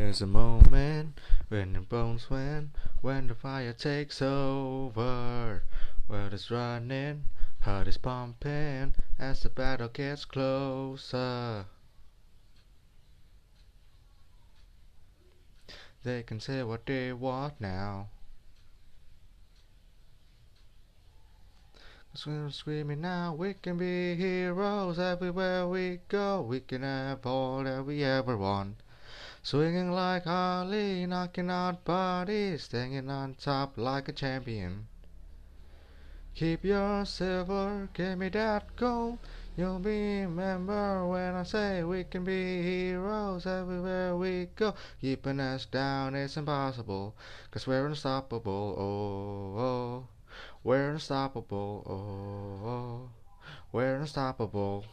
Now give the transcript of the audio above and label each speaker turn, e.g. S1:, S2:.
S1: There's a moment when the bones win, when the fire takes over. World is running, heart is pumping as the battle gets closer. They can say what they want now. Scream, screaming now, we can be heroes everywhere we go. We can have all that we ever want. Swinging like Harley, knocking out bodies, standing on top like a champion. Keep your silver, give me that gold. You'll be remember when I say we can be heroes everywhere we go. Keeping us down is impossible, cause we're unstoppable. Oh, oh. We're unstoppable. Oh, oh. We're unstoppable.